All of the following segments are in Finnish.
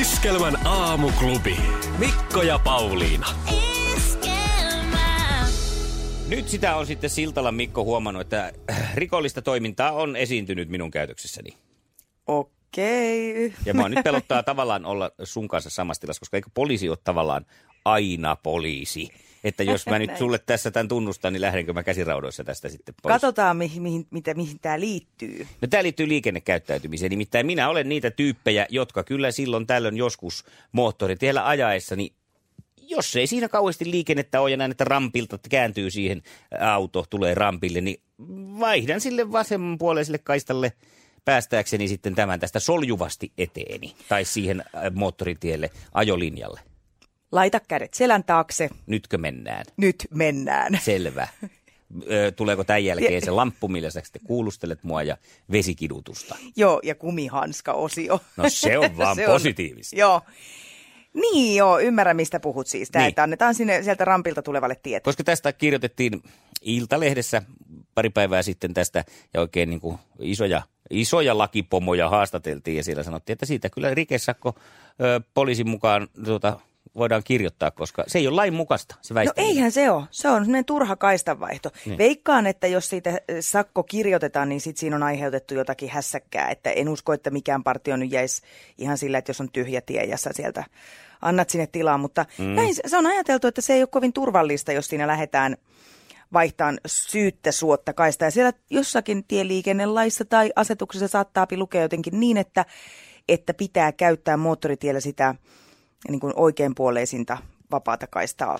Iskelmän aamuklubi. Mikko ja Pauliina. Nyt sitä on sitten Siltala Mikko huomannut, että rikollista toimintaa on esiintynyt minun käytöksessäni. Okei. Ja mä nyt pelottaa tavallaan olla sun kanssa samassa tilassa, koska eikö poliisi ole tavallaan aina poliisi? Että jos mä nyt sulle tässä tämän tunnustan, niin lähdenkö mä käsiraudoissa tästä sitten pois? Katsotaan, mihin, mihin, mitä, mihin tämä liittyy. No tämä liittyy liikennekäyttäytymiseen. Nimittäin minä olen niitä tyyppejä, jotka kyllä silloin tällöin joskus moottoritiellä ajaessani, jos ei siinä kauheasti liikennettä ole ja näin, että rampilta kääntyy siihen auto, tulee rampille, niin vaihdan sille vasemmanpuoleiselle kaistalle päästääkseni sitten tämän tästä soljuvasti eteeni tai siihen moottoritielle ajolinjalle. Laita kädet selän taakse. Nytkö mennään? Nyt mennään. Selvä. Tuleeko tämän jälkeen se lamppu, millä sä sitten kuulustelet mua ja vesikidutusta? Joo, ja kumihanska-osio. No se on vaan positiivista. Joo. Niin joo, ymmärrän mistä puhut siis. Tämä, Niin. että annetaan sinne sieltä rampilta tulevalle tieto. Koska tästä kirjoitettiin Iltalehdessä pari päivää sitten tästä ja oikein niin kuin isoja, isoja lakipomoja haastateltiin ja siellä sanottiin, että siitä kyllä rikesakko ö, poliisin mukaan tuota, voidaan kirjoittaa, koska se ei ole lain mukaista, se No eihän se ole. Se on semmoinen turha kaistanvaihto. Niin. Veikkaan, että jos siitä äh, sakko kirjoitetaan, niin sit siinä on aiheutettu jotakin hässäkkää. Että en usko, että mikään partio nyt jäisi ihan sillä, että jos on tyhjä tie ja sä sieltä annat sinne tilaa. Mutta mm. näin, se- se on ajateltu, että se ei ole kovin turvallista, jos siinä lähdetään vaihtaan syyttä suotta kaista. Ja siellä jossakin tieliikennelaissa tai asetuksessa saattaa lukea jotenkin niin, että, että pitää käyttää moottoritiellä sitä niin kuin oikeanpuoleisinta vapaata kaistaa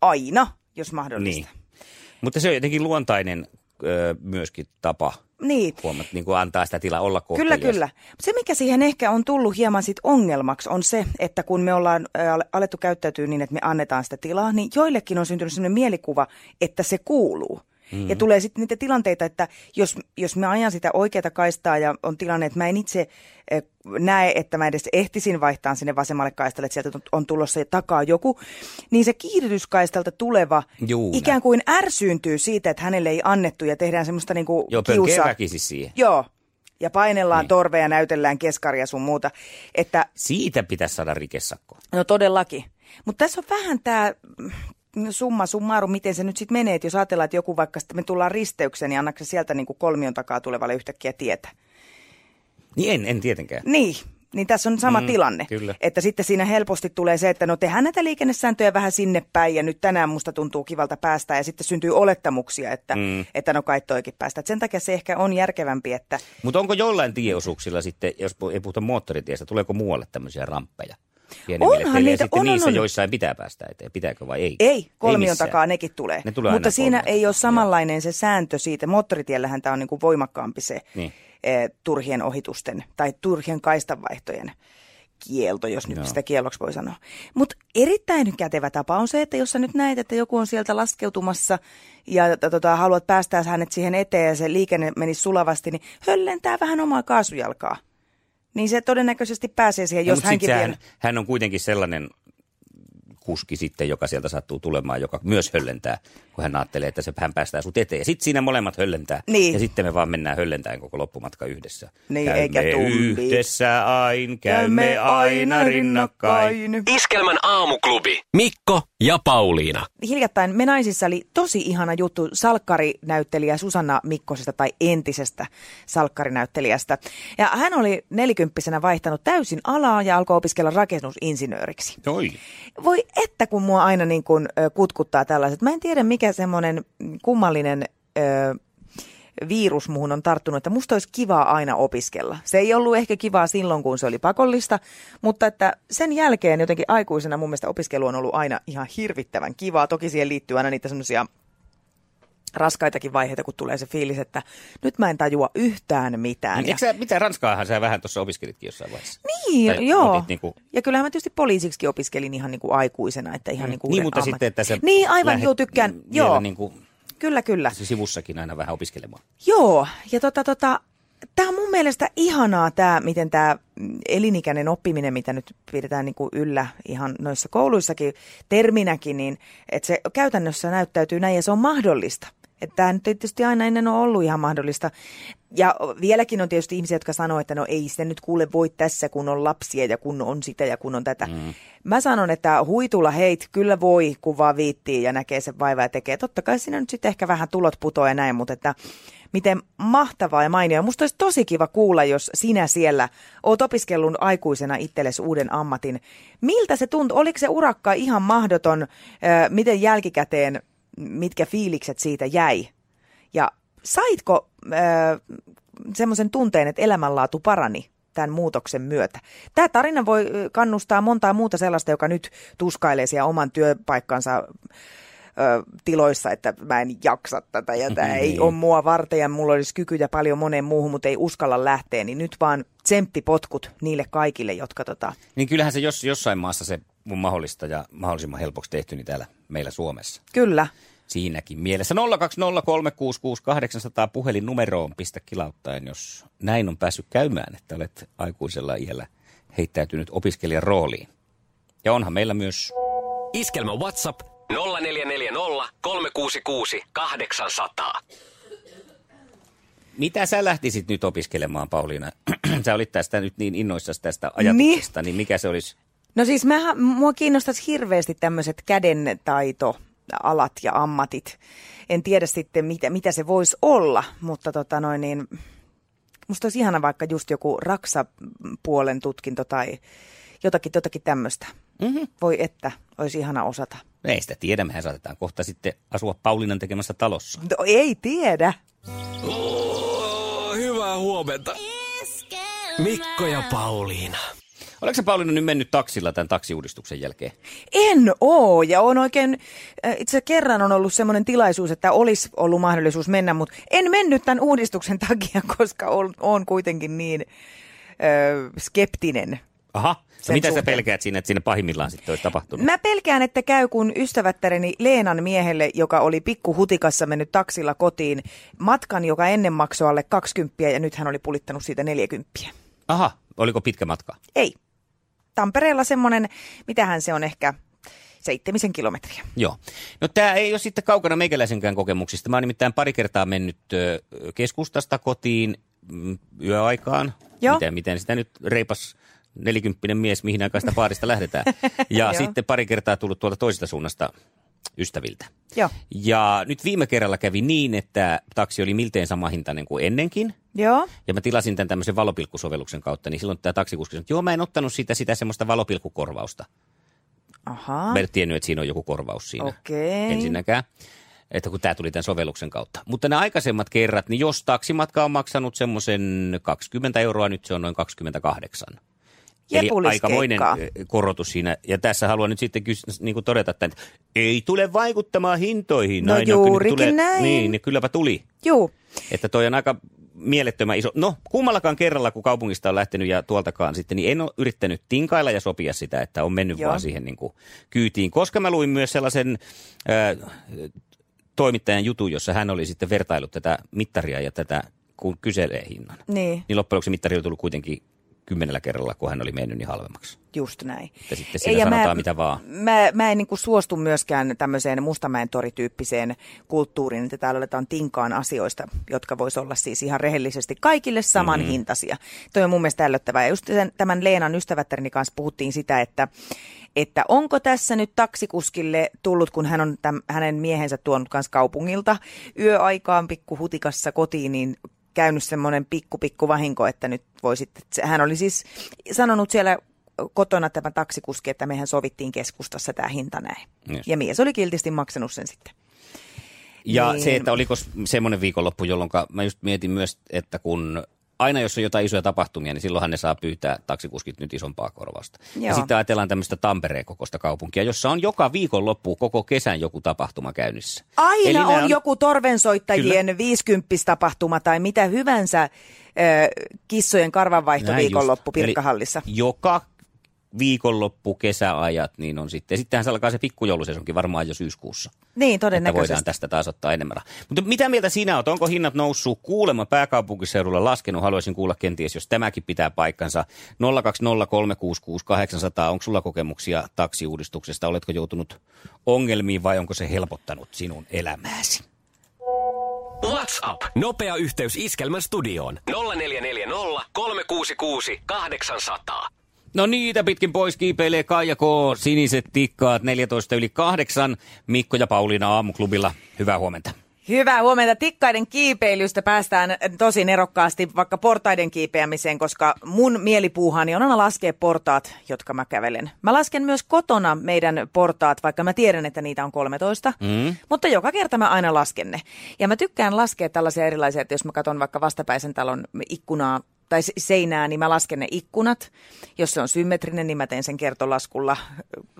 aina, jos mahdollista. Niin. Mutta se on jotenkin luontainen ö, myöskin tapa Niin. huomat, niin kuin antaa sitä tilaa olla Kyllä, kohtelias. kyllä. Se, mikä siihen ehkä on tullut hieman sit ongelmaksi, on se, että kun me ollaan alettu käyttäytyä niin, että me annetaan sitä tilaa, niin joillekin on syntynyt sellainen mielikuva, että se kuuluu. Mm-hmm. Ja tulee sitten niitä tilanteita, että jos, jos mä ajan sitä oikeaa kaistaa ja on tilanne, että mä en itse eh, näe, että mä edes ehtisin vaihtaa sinne vasemmalle kaistalle, että sieltä on- tulossa takaa joku, niin se kiihdytyskaistalta tuleva Juu, näin. ikään kuin ärsyyntyy siitä, että hänelle ei annettu ja tehdään semmoista niinku Joo, kiusaa. siihen. Joo. Ja painellaan Niin. torveja ja näytellään keskaria sun muuta. Että Siitä pitäisi saada rikesakko. no todellakin. Mutta tässä on vähän tämä summa summarum, miten se nyt sitten menee. Että jos ajatellaan, että joku vaikka sitten me tullaan risteykseen, niin annakse sieltä niinku kolmion takaa tulevalle yhtäkkiä tietä. Niin en, en tietenkään. Niin, niin tässä on sama Mm, tilanne. kyllä. Että sitten siinä helposti tulee se, että no tehdään näitä liikennesääntöjä vähän sinne päin ja nyt tänään musta tuntuu kivalta päästä ja sitten syntyy olettamuksia, että, Mm. että no kai toikin päästä. Et sen takia se ehkä on järkevämpi, että Mutta onko jollain tieosuuksilla sitten, jos ei puhuta moottoritiestä, tuleeko muualle tämmöisiä ramppeja? Onhan ja niitä, sitten on, on, niissä on. joissain pitää päästä eteen. Pitääkö vai ei? Ei, kolmion takaa nekin tulee. Ne tulee Mutta siinä kolmion ei ole samanlainen se sääntö siitä. Moottoritiellähän tämä on niin kuin voimakkaampi se Niin. eh, turhien ohitusten tai turhien kaistanvaihtojen kielto, jos nyt Joo. sitä kielloksi voi sanoa. Mutta erittäin kätevä tapa on se, että jos sä nyt näet, että joku on sieltä laskeutumassa ja tota, haluat päästää hänet siihen eteen ja se liikenne menisi sulavasti, niin höllentää vähän omaa kaasujalkaa. Niin se todennäköisesti pääsee siihen, No, jos sit hänkin sehän, vielä... hän on kuitenkin sellainen kuski sitten, joka sieltä sattuu tulemaan, joka myös höllentää, kun hän ajattelee, että se, hän päästää sut eteen. Ja sitten siinä molemmat höllentää. Niin. Ja sitten me vaan mennään höllentään koko loppumatka yhdessä. Niin, käymme eikä tunni. yhdessä ain, käymme aina rinnakkain. Iskelmän aamuklubi. Mikko ja Pauliina. hiljattain Me naisissa oli tosi ihana juttu salkkarinäyttelijä Susanna Mikkosesta tai entisestä salkkarinäyttelijästä. Ja hän oli nelikymppisenä vaihtanut täysin alaa ja alkoi opiskella rakennusinsinööriksi. Oi. Voi että kun mua aina niin kuin, kutkuttaa tällaiset. Mä en tiedä mikä semmoinen kummallinen ö, virus muhun on tarttunut, että musta olisi kivaa aina opiskella. Se ei ollut ehkä kivaa silloin, kun se oli pakollista, mutta että sen jälkeen jotenkin aikuisena mun mielestä opiskelu on ollut aina ihan hirvittävän kivaa. Toki siihen liittyy aina niitä semmoisia raskaitakin vaiheita, kun tulee se fiilis, että nyt mä en tajua yhtään mitään. Eikö sä, mitä Ranskaahan sä vähän tuossa opiskelitkin jossain vaiheessa? Niin, Tai joo. otit niinku- Ja kyllähän mä tietysti poliisiksi opiskelin ihan niin kuin aikuisena, että ihan niin kuin Niin, mutta ammatin. sitten, että sä Niin, aivan, joo, tykkään. Joo, Niin kuin kyllä, kyllä. sivussakin aina vähän opiskelemaan. Joo, ja tota, tota, tämä on mun mielestä ihanaa, tämä, miten tämä elinikäinen oppiminen, mitä nyt pidetään niin kuin yllä ihan noissa kouluissakin terminäkin, niin että se käytännössä näyttäytyy näin ja se on mahdollista. Että tämä nyt ei tietysti aina ennen ole ollut ihan mahdollista. Ja vieläkin on tietysti ihmisiä, jotka sanoo, että no ei sitä nyt kuule voi tässä, kun on lapsia ja kun on sitä ja kun on tätä. Mm. Mä sanon, että huitulla heit kyllä voi, kun vaan viittii ja näkee sen vaivaa ja tekee. Totta kai siinä nyt sitten ehkä vähän tulot putoaa ja näin, mutta että miten mahtavaa ja mainio. Musta olisi tosi kiva kuulla, jos sinä siellä oot opiskellut aikuisena itsellesi uuden ammatin. Miltä se tuntui? Oliko se urakka ihan mahdoton? Miten jälkikäteen, mitkä fiilikset siitä jäi? Ja saitko ö, semmoisen tunteen, että elämänlaatu parani tämän muutoksen myötä? Tämä tarina voi kannustaa montaa muuta sellaista, joka nyt tuskailee siellä oman työpaikkansa ö, tiloissa, että mä en jaksa tätä ja tämä ei Niin. ole mua varten ja mulla olisi kykyjä paljon moneen muuhun, mutta ei uskalla lähteä, niin nyt vaan tsemppipotkut niille kaikille, jotka tota, Niin kyllähän se jos, jossain maassa se on mahdollista ja mahdollisimman helpoksi tehty, niin täällä meillä Suomessa. kyllä, Siinäkin mielessä 020366800 puhelinnumeroon pistä kilauttaen, jos näin on päässyt käymään, että olet aikuisella iällä heittäytynyt opiskelijan rooliin. Ja onhan meillä myös Iskelmä WhatsApp 0440 366 800. Mitä sä lähtisit nyt opiskelemaan, Pauliina? sä olit tästä nyt niin innoissasi tästä ajatuksesta, niin, niin mikä se olisi? No siis mä, mua kiinnostaisi hirveästi tämmöiset kädentaito alat ja ammatit. En tiedä sitten, mitä, mitä se voisi olla, mutta tota noin niin, musta olisi ihana vaikka just joku raksapuolen tutkinto tai jotakin, jotakin tämmöistä. Mm-hmm. Voi että, olisi ihana osata. No ei sitä tiedä, mehän saatetaan kohta sitten asua Pauliinan tekemässä talossa. No, ei tiedä. Oh, hyvää huomenta. Mikko ja Pauliina. Oletko sä Pauliina nyt mennyt taksilla tämän taksiuudistuksen jälkeen? En oo, ja on oikein, äh, itse kerran on ollut semmoinen tilaisuus, että olisi ollut mahdollisuus mennä, mutta en mennyt tämän uudistuksen takia, koska on, on kuitenkin niin ö, skeptinen. Aha, no Sen mitä sä suhteen. pelkäät siinä, että siinä pahimmillaan sitten olisi tapahtunut? Mä pelkään, että käy kun ystävättäreni Leenan miehelle, joka oli pikku hutikassa mennyt taksilla kotiin, matkan, joka ennen maksoi alle 20 ja nyt hän oli pulittanut siitä 40. Aha, oliko pitkä matka? Ei. Tampereella semmoinen, mitähän se on ehkä, seitsemisen kilometriä. Joo. No tämä ei ole sitten kaukana meikäläisenkään kokemuksista. Mä oon nimittäin pari kertaa mennyt keskustasta kotiin mm, yöaikaan. Joo. Miten, miten sitä nyt reipas nelikymppinen mies, mihin aikaan sitä baarista lähdetään. Ja sitten pari kertaa tullut tuolta toisesta suunnasta ystäviltä. Joo. Ja nyt viime kerralla kävi niin, että taksi oli miltein sama hintainen kuin ennenkin. Joo. Ja mä tilasin tämän tämmöisen valopilkkusovelluksen kautta, niin silloin tämä taksikuski sanoi, että joo, mä en ottanut sitä, sitä semmoista valopilkkukorvausta. Ahaa. Mä en tiennyt, että siinä on joku korvaus siinä Okei. ensinnäkään. Että kun tämä tuli tämän sovelluksen kautta. Mutta nämä aikaisemmat kerrat, niin jos taksimatka on maksanut semmoisen 20 euroa, nyt se on noin 28. Eli aikamoinen korotus siinä. Ja tässä haluan nyt sitten kys- niin kuin todeta, että ei tule vaikuttamaan hintoihin. No kun juurikin tulee, näin. Niin, niin kylläpä tuli. Juu. Että toi on aika mielettömän iso. No, kummallakaan kerralla, kun kaupungista on lähtenyt ja tuoltakaan sitten, niin en ole yrittänyt tinkailla ja sopia sitä, että on mennyt Joo. vaan siihen niin kuin kyytiin. Koska mä luin myös sellaisen äh, toimittajan jutun, jossa hän oli sitten vertailut tätä mittaria ja tätä, kun kyselee hinnan. Niin, Niin loppujen lopuksi mittari oli tullut kuitenkin kymmenellä kerralla, kun hän oli mennyt niin halvemmaksi. just näin. Että sitten siinä sanotaan mitä vaan. Mä, mä en niin kuin suostu myöskään tämmöiseen Mustamäen torityyppiseen kulttuuriin, että täällä aletaan tinkaan asioista, jotka vois olla siis ihan rehellisesti kaikille samanhintaisia. Mm. Toi on mun mielestä ällöttävää. Ja just sen, tämän Leenan ystävättärini kanssa puhuttiin sitä, että että onko tässä nyt taksikuskille tullut, kun hän on täm, hänen miehensä tuonut kanssa kaupungilta yöaikaan pikku hutikassa kotiin, niin käynyt semmoinen pikku pikku vahinko, että nyt voi sitten, hän oli siis sanonut siellä kotona tämä taksikuski, että mehän sovittiin keskustassa tämä hinta näin. Just. Ja mies oli kiltisti maksanut sen sitten. Ja Niin. se, että oliko semmoinen viikonloppu, jolloin mä just mietin myös, että kun aina jos on jotain isoja tapahtumia, niin silloinhan ne saa pyytää taksikuskit nyt isompaa korvausta. Ja Joo. sitten ajatellaan tämmöistä Tampereen kokoista kaupunkia, jossa on joka viikonloppu koko kesän joku tapahtuma käynnissä. Eli Aina ne on, joku torvensoittajien viisikymppistapahtuma tai mitä hyvänsä äh, kissojen karvanvaihto Näin viikonloppu just. Eli Pirkkahallissa. Joka viikonloppu, kesäajat, niin on sitten. Sittenhän se alkaa se pikkujoulusesonkin varmaan jo syyskuussa. Niin, Että todennäköisesti. voidaan tästä taas ottaa enemmän rahaa. Mutta mitä mieltä sinä olet? Onko hinnat noussut kuulemma pääkaupunkiseudulla laskenut? Haluaisin kuulla kenties, jos tämäkin pitää paikkansa. 020366800. Onko sulla kokemuksia taksiuudistuksesta? Oletko joutunut ongelmiin vai onko se helpottanut sinun elämääsi? WhatsApp. Nopea yhteys Iskelmän studioon. 0440 366 800. No niitä pitkin pois kiipeilee Kaija K. Siniset tikkaat 14 yli 8. Mikko ja Pauliina aamuklubilla. Hyvää huomenta. Hyvää huomenta. Tikkaiden kiipeilystä päästään tosi nerokkaasti vaikka portaiden kiipeämiseen, koska mun mielipuuhani on aina laskea portaat, jotka mä kävelen. Mä lasken myös kotona meidän portaat, vaikka mä tiedän, että niitä on 13, mm. mutta joka kerta mä aina lasken ne. Ja mä tykkään laskea tällaisia erilaisia, että jos mä katson vaikka vastapäisen talon ikkunaa tai se- seinää, niin mä lasken ne ikkunat. Jos se on symmetrinen, niin mä teen sen kertolaskulla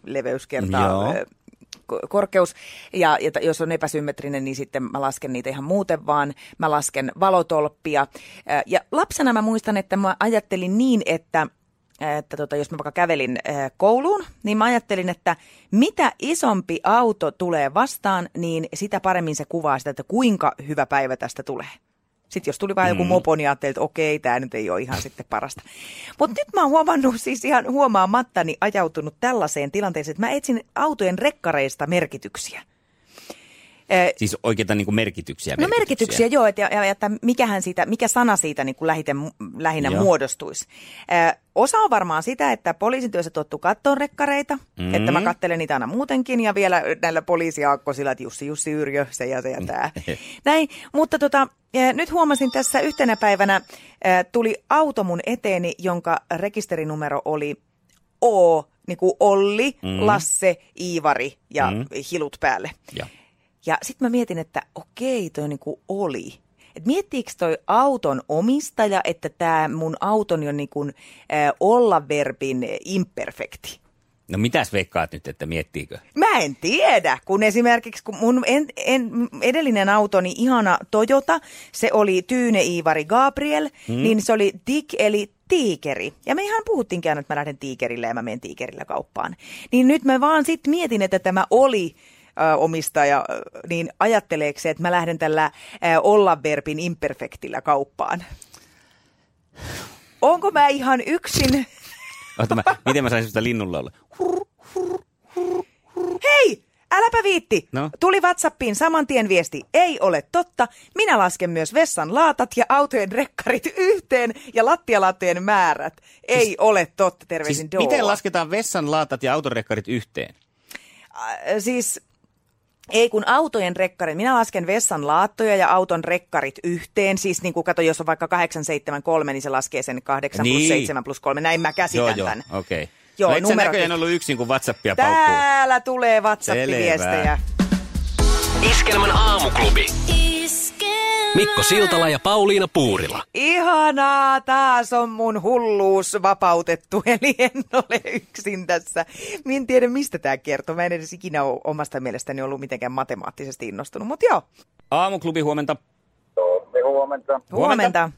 leveys kertaa Joo. korkeus. Ja, ja t- jos on epäsymmetrinen, niin sitten mä lasken niitä ihan muuten vaan. Mä lasken valotolppia. Ja lapsena mä muistan, että mä ajattelin niin, että että tota, jos mä vaikka kävelin ää, kouluun, niin mä ajattelin, että mitä isompi auto tulee vastaan, niin sitä paremmin se kuvaa sitä, että kuinka hyvä päivä tästä tulee. Sitten jos tuli vain joku mopo, niin ajattelin, että okei, tämä nyt ei ole ihan sitten parasta. Mutta nyt mä oon huomannut, siis ihan huomaamattani ajautunut tällaiseen tilanteeseen, että mä etsin autojen rekkareista merkityksiä. Siis oikeita niin kuin merkityksiä. No merkityksiä, joo, että, ja, että mikähän siitä, mikä sana siitä niin kuin lähiten, lähinnä Joo. muodostuisi. Ö, osa on varmaan sitä, että poliisityössä tottu kattoon rekkareita, Mm. mm. että mä kattelen niitä aina muutenkin, ja vielä näillä poliisiaakkosilla, että Jussi, Jussi Yrjö, se ja se ja tämä. Näin, mutta tota, nyt huomasin tässä yhtenä päivänä, ö, tuli auto mun eteeni, jonka rekisterinumero oli O, niin kuin Olli, mm. Lasse, Iivari ja Mm. mm. hilut päälle. Ja. Ja sitten mä mietin, että okei, toi niinku oli. Et miettiikö toi auton omistaja, että tämä mun autoni on niinku, äh, olla verbin imperfekti? No mitäs veikkaat nyt, että miettiikö? Mä en tiedä, kun esimerkiksi kun mun en, en, edellinen autoni, ihana Toyota, se oli Tyyne Iivari Gabriel, hmm. niin se oli Dick eli tiikeri. Ja me ihan puhuttiinkin, että mä lähden tiikerille ja mä menen tiikerillä kauppaan. Niin nyt mä vaan sit mietin, että tämä oli omistaja, niin ajatteleeko se, että mä lähden tällä äh, olla verbin imperfektillä kauppaan? Onko mä ihan yksin? Oota, mä, miten mä saisin sitä linnulla olla? Hei, äläpä viitti. No? Tuli WhatsAppiin saman tien viesti. Ei ole totta. Minä lasken myös vessan laatat ja autojen rekkarit yhteen ja lattialattojen määrät. Ei siis, ole totta. Terveisin Siis miten lasketaan vessan laatat ja autorekkarit yhteen? Äh, siis ei kun autojen rekkarit. Minä lasken vessan laattoja ja auton rekkarit yhteen. Siis niin kuin kato, jos on vaikka 873, niin se laskee sen 8 niin. plus Niin. 7 plus 3. Näin mä käsitän Joo, joo, tämän. okei. Okay. Joo, no et sä numerot- näköjään ollut yksin, kun WhatsAppia paukkuu. Täällä tulee WhatsApp-viestejä. Iskelmän aamuklubi. Mikko Siltala ja Pauliina Puurila. Ihanaa, taas on mun hulluus vapautettu, eli en ole yksin tässä. Mä en tiedä, mistä tämä kertoo. Mä en edes ikinä ole omasta mielestäni ollut mitenkään matemaattisesti innostunut, mutta joo, Aamuklubi, huomenta. Tommi, huomenta. huomenta.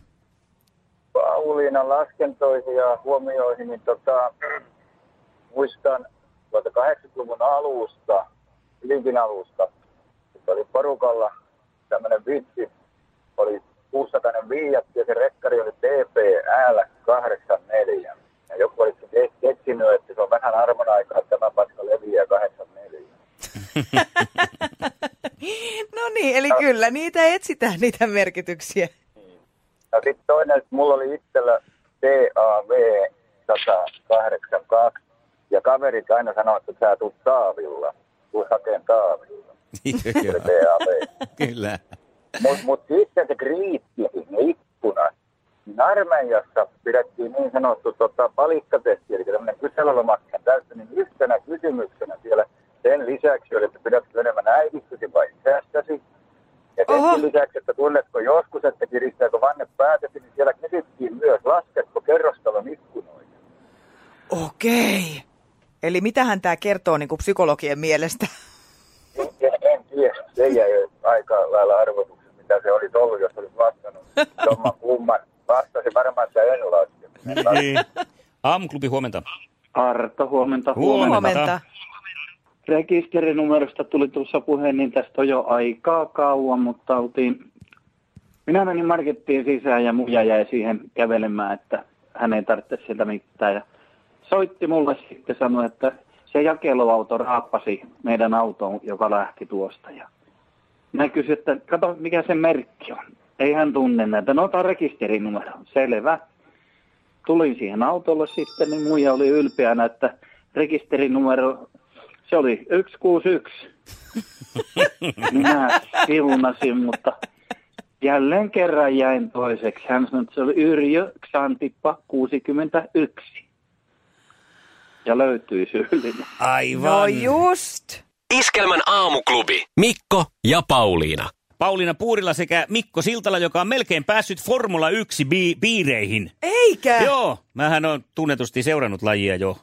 Pauliina laskentoihin ja huomioihin, niin tota, muistan tuolta 80-luvun alusta, linkin alusta, että oli porukalla tämmöinen vitsi, oli 600 viiatti ja se rekkari oli TPL 84. Ja joku oli keksinyt, että se on vähän armon aikaa, että tämä paska leviää 84. No niin, eli kyllä niitä etsitään, niitä merkityksiä. Ja sitten toinen, että mulla oli itsellä TAV 182. Ja kaverit aina sanoo, että sä tulet taavilla. Tuu hakeen taavilla. TAV. Kyllä. Mutta mut sitten se kriittisi, ne ikkunat. Niin armeijassa pidettiin niin sanottu tota, palikkatesti, eli tämmöinen kyselylomakkeen täyttä, niin yhtenä kysymyksenä siellä sen lisäksi oli, että pidätkö enemmän äidistäsi vai isästäsi. Ja Oho. sen lisäksi, että tunnetko joskus, että kiristääkö vanne päätösi, niin siellä kysyttiin myös, lasketko kerrostalon ikkunoita. Okei. Eli mitähän tämä kertoo niin kuin psykologien mielestä? En, en tiedä, se jäi aika lailla arvotuksen, mitä se olisi ollut, jos olisi vastannut jomman kumman. Vastasi varmaan, että en laske. Niin. Aamuklubi, huomenta. Arto, huomenta. Huomenta. Huomenta. Rekisterinumerosta tuli tuossa puhe, niin tästä on jo aikaa kauan, mutta oltiin... Minä menin markettiin sisään ja muija jäi siihen kävelemään, että hän ei tarvitse sieltä mitään. Ja soitti mulle sitten sanoi, että se jakeluauto raappasi meidän autoon, joka lähti tuosta. Ja mä kysyin, että kato mikä se merkki on. Ei hän tunne näitä. No ota rekisterinumero. Selvä. Tulin siihen autolle sitten, niin muija oli ylpeänä, että rekisterinumero, se oli 161. Minä siunasin, mutta jälleen kerran jäin toiseksi. Hän sanoi, että se oli Yrjö Xantippa 61. Ja löytyi syyllinen. Aivan. No just. Iskelmän aamuklubi. Mikko ja Pauliina. Pauliina Puurila sekä Mikko Siltala, joka on melkein päässyt Formula 1 bi- piireihin. Eikä. Joo, mähän on tunnetusti seurannut lajia jo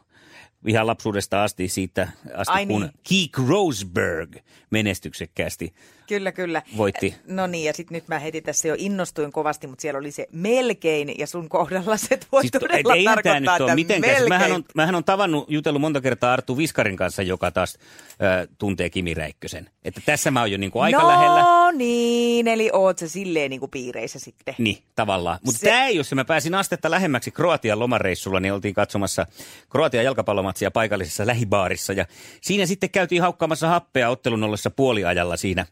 ihan lapsuudesta asti siitä asti, Ai kun niin. Keek Roseberg menestyksekkäästi Kyllä, kyllä. voitti. No niin, ja sitten nyt mä heti tässä jo innostuin kovasti, mutta siellä oli se melkein, ja sun kohdalla se voi siis, todella eihän tarkoittaa, nyt ole mitenkään. melkein. Mähän on, mähän on tavannut, jutellut monta kertaa Arttu Viskarin kanssa, joka taas äh, tuntee Kimi Räikkösen. Että tässä mä oon jo niinku aika no, lähellä. niin, eli oot se silleen niin kuin piireissä sitten. Niin, tavallaan. Mutta Se- tämä ei ole se, mä pääsin astetta lähemmäksi Kroatian lomareissulla, niin oltiin katsomassa Kroatian jalkapallomatsia paikallisessa lähibaarissa. Ja siinä sitten käytiin haukkaamassa happea ottelun ollessa puoliajalla siinä.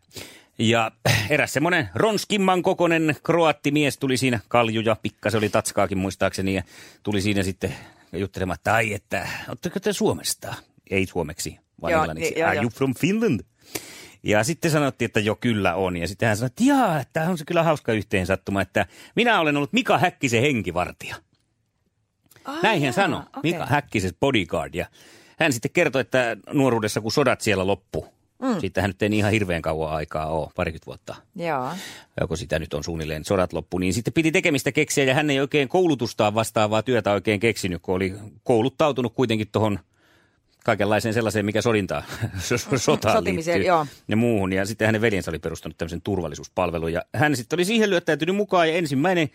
Ja eräs semmoinen ronskimman kokonen kroattimies tuli siinä, kaljuja, pikkasen oli tatskaakin muistaakseni, ja tuli siinä sitten juttelemaan, että ai, että ootteko te Suomesta? Ei suomeksi, vaan Joo, englanniksi. joo, Are you from Finland? Ja sitten sanottiin, että jo kyllä on. Ja sitten hän sanoi, että jaa, että on se kyllä hauska yhteensattuma, että minä olen ollut Mika Häkkisen henkivartija. Ah, Näin hän jaa, sanoi, okei. Mika Häkkisen bodyguard. Ja hän sitten kertoi, että nuoruudessa kun sodat siellä loppu, mm. siitähän nyt ei niin ihan hirveän kauan aikaa ole, parikymmentä vuotta. Joo. Joko sitä nyt on suunnilleen sodat loppu, niin sitten piti tekemistä keksiä ja hän ei oikein koulutustaan vastaavaa työtä oikein keksinyt, kun oli kouluttautunut kuitenkin tuohon kaikenlaiseen sellaiseen, mikä sodintaa, sotaan Sotimiseen, liittyy joo. ja muuhun. Ja sitten hänen veljensä oli perustanut tämmöisen turvallisuuspalvelun. Ja hän sitten oli siihen lyöttäytynyt mukaan ja ensimmäinen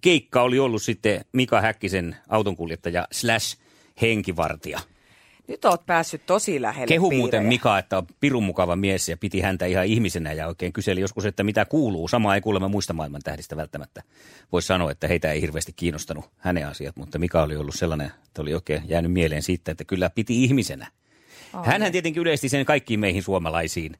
keikka oli ollut sitten Mika Häkkisen autonkuljettaja slash henkivartija. Nyt oot päässyt tosi lähelle Kehu piirejä. muuten Mika, että on pirun mukava mies ja piti häntä ihan ihmisenä ja oikein kyseli joskus, että mitä kuuluu. Sama ei kuulemma muista maailman tähdistä välttämättä. Voisi sanoa, että heitä ei hirveästi kiinnostanut hänen asiat, mutta Mika oli ollut sellainen, että oli oikein jäänyt mieleen siitä, että kyllä piti ihmisenä. Hänhän tietenkin yleisti sen kaikkiin meihin suomalaisiin.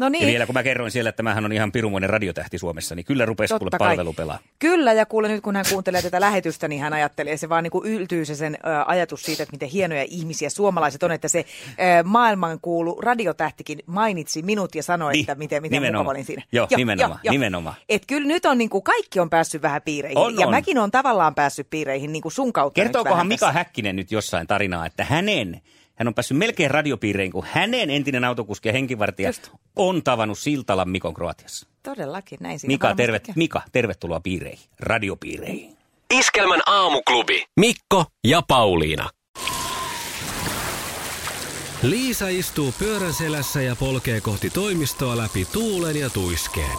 No niin. Ja vielä kun mä kerroin siellä, että mähän on ihan pirumoinen radiotähti Suomessa, niin kyllä rupesi kuule palvelu pelaa. Kyllä, ja kuule nyt kun hän kuuntelee tätä lähetystä, niin hän ajattelee, se vaan niin kuin yltyy se sen ö, ajatus siitä, että miten hienoja ihmisiä suomalaiset on, että se ö, maailmankuulu radiotähtikin mainitsi minut ja sanoi, Niin, että miten, miten mukava olin siinä. Joo, nimenomaan, nimenomaan. Et kyllä nyt on niin kuin kaikki on päässyt vähän piireihin, On, ja on. mäkin on tavallaan päässyt piireihin niin kuin sun kautta Kertookohan Mika tässä. Häkkinen nyt jossain tarinaa, että hänen, hän on päässyt melkein radiopiireihin, kun hänen entinen autokuski ja henkivartija Just. on tavannut Siltalan Mikon Kroatiassa. Todellakin, näin siinä Mika, tervet, käy. Mika, tervetuloa piireihin, radiopiireihin. Iskelmän aamuklubi. Mikko ja Pauliina. Liisa istuu pyörän selässä ja polkee kohti toimistoa läpi tuulen ja tuiskeen.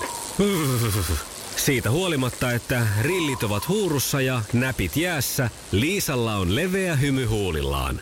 Siitä huolimatta, että rillit ovat huurussa ja näpit jäässä, Liisalla on leveä hymy huulillaan.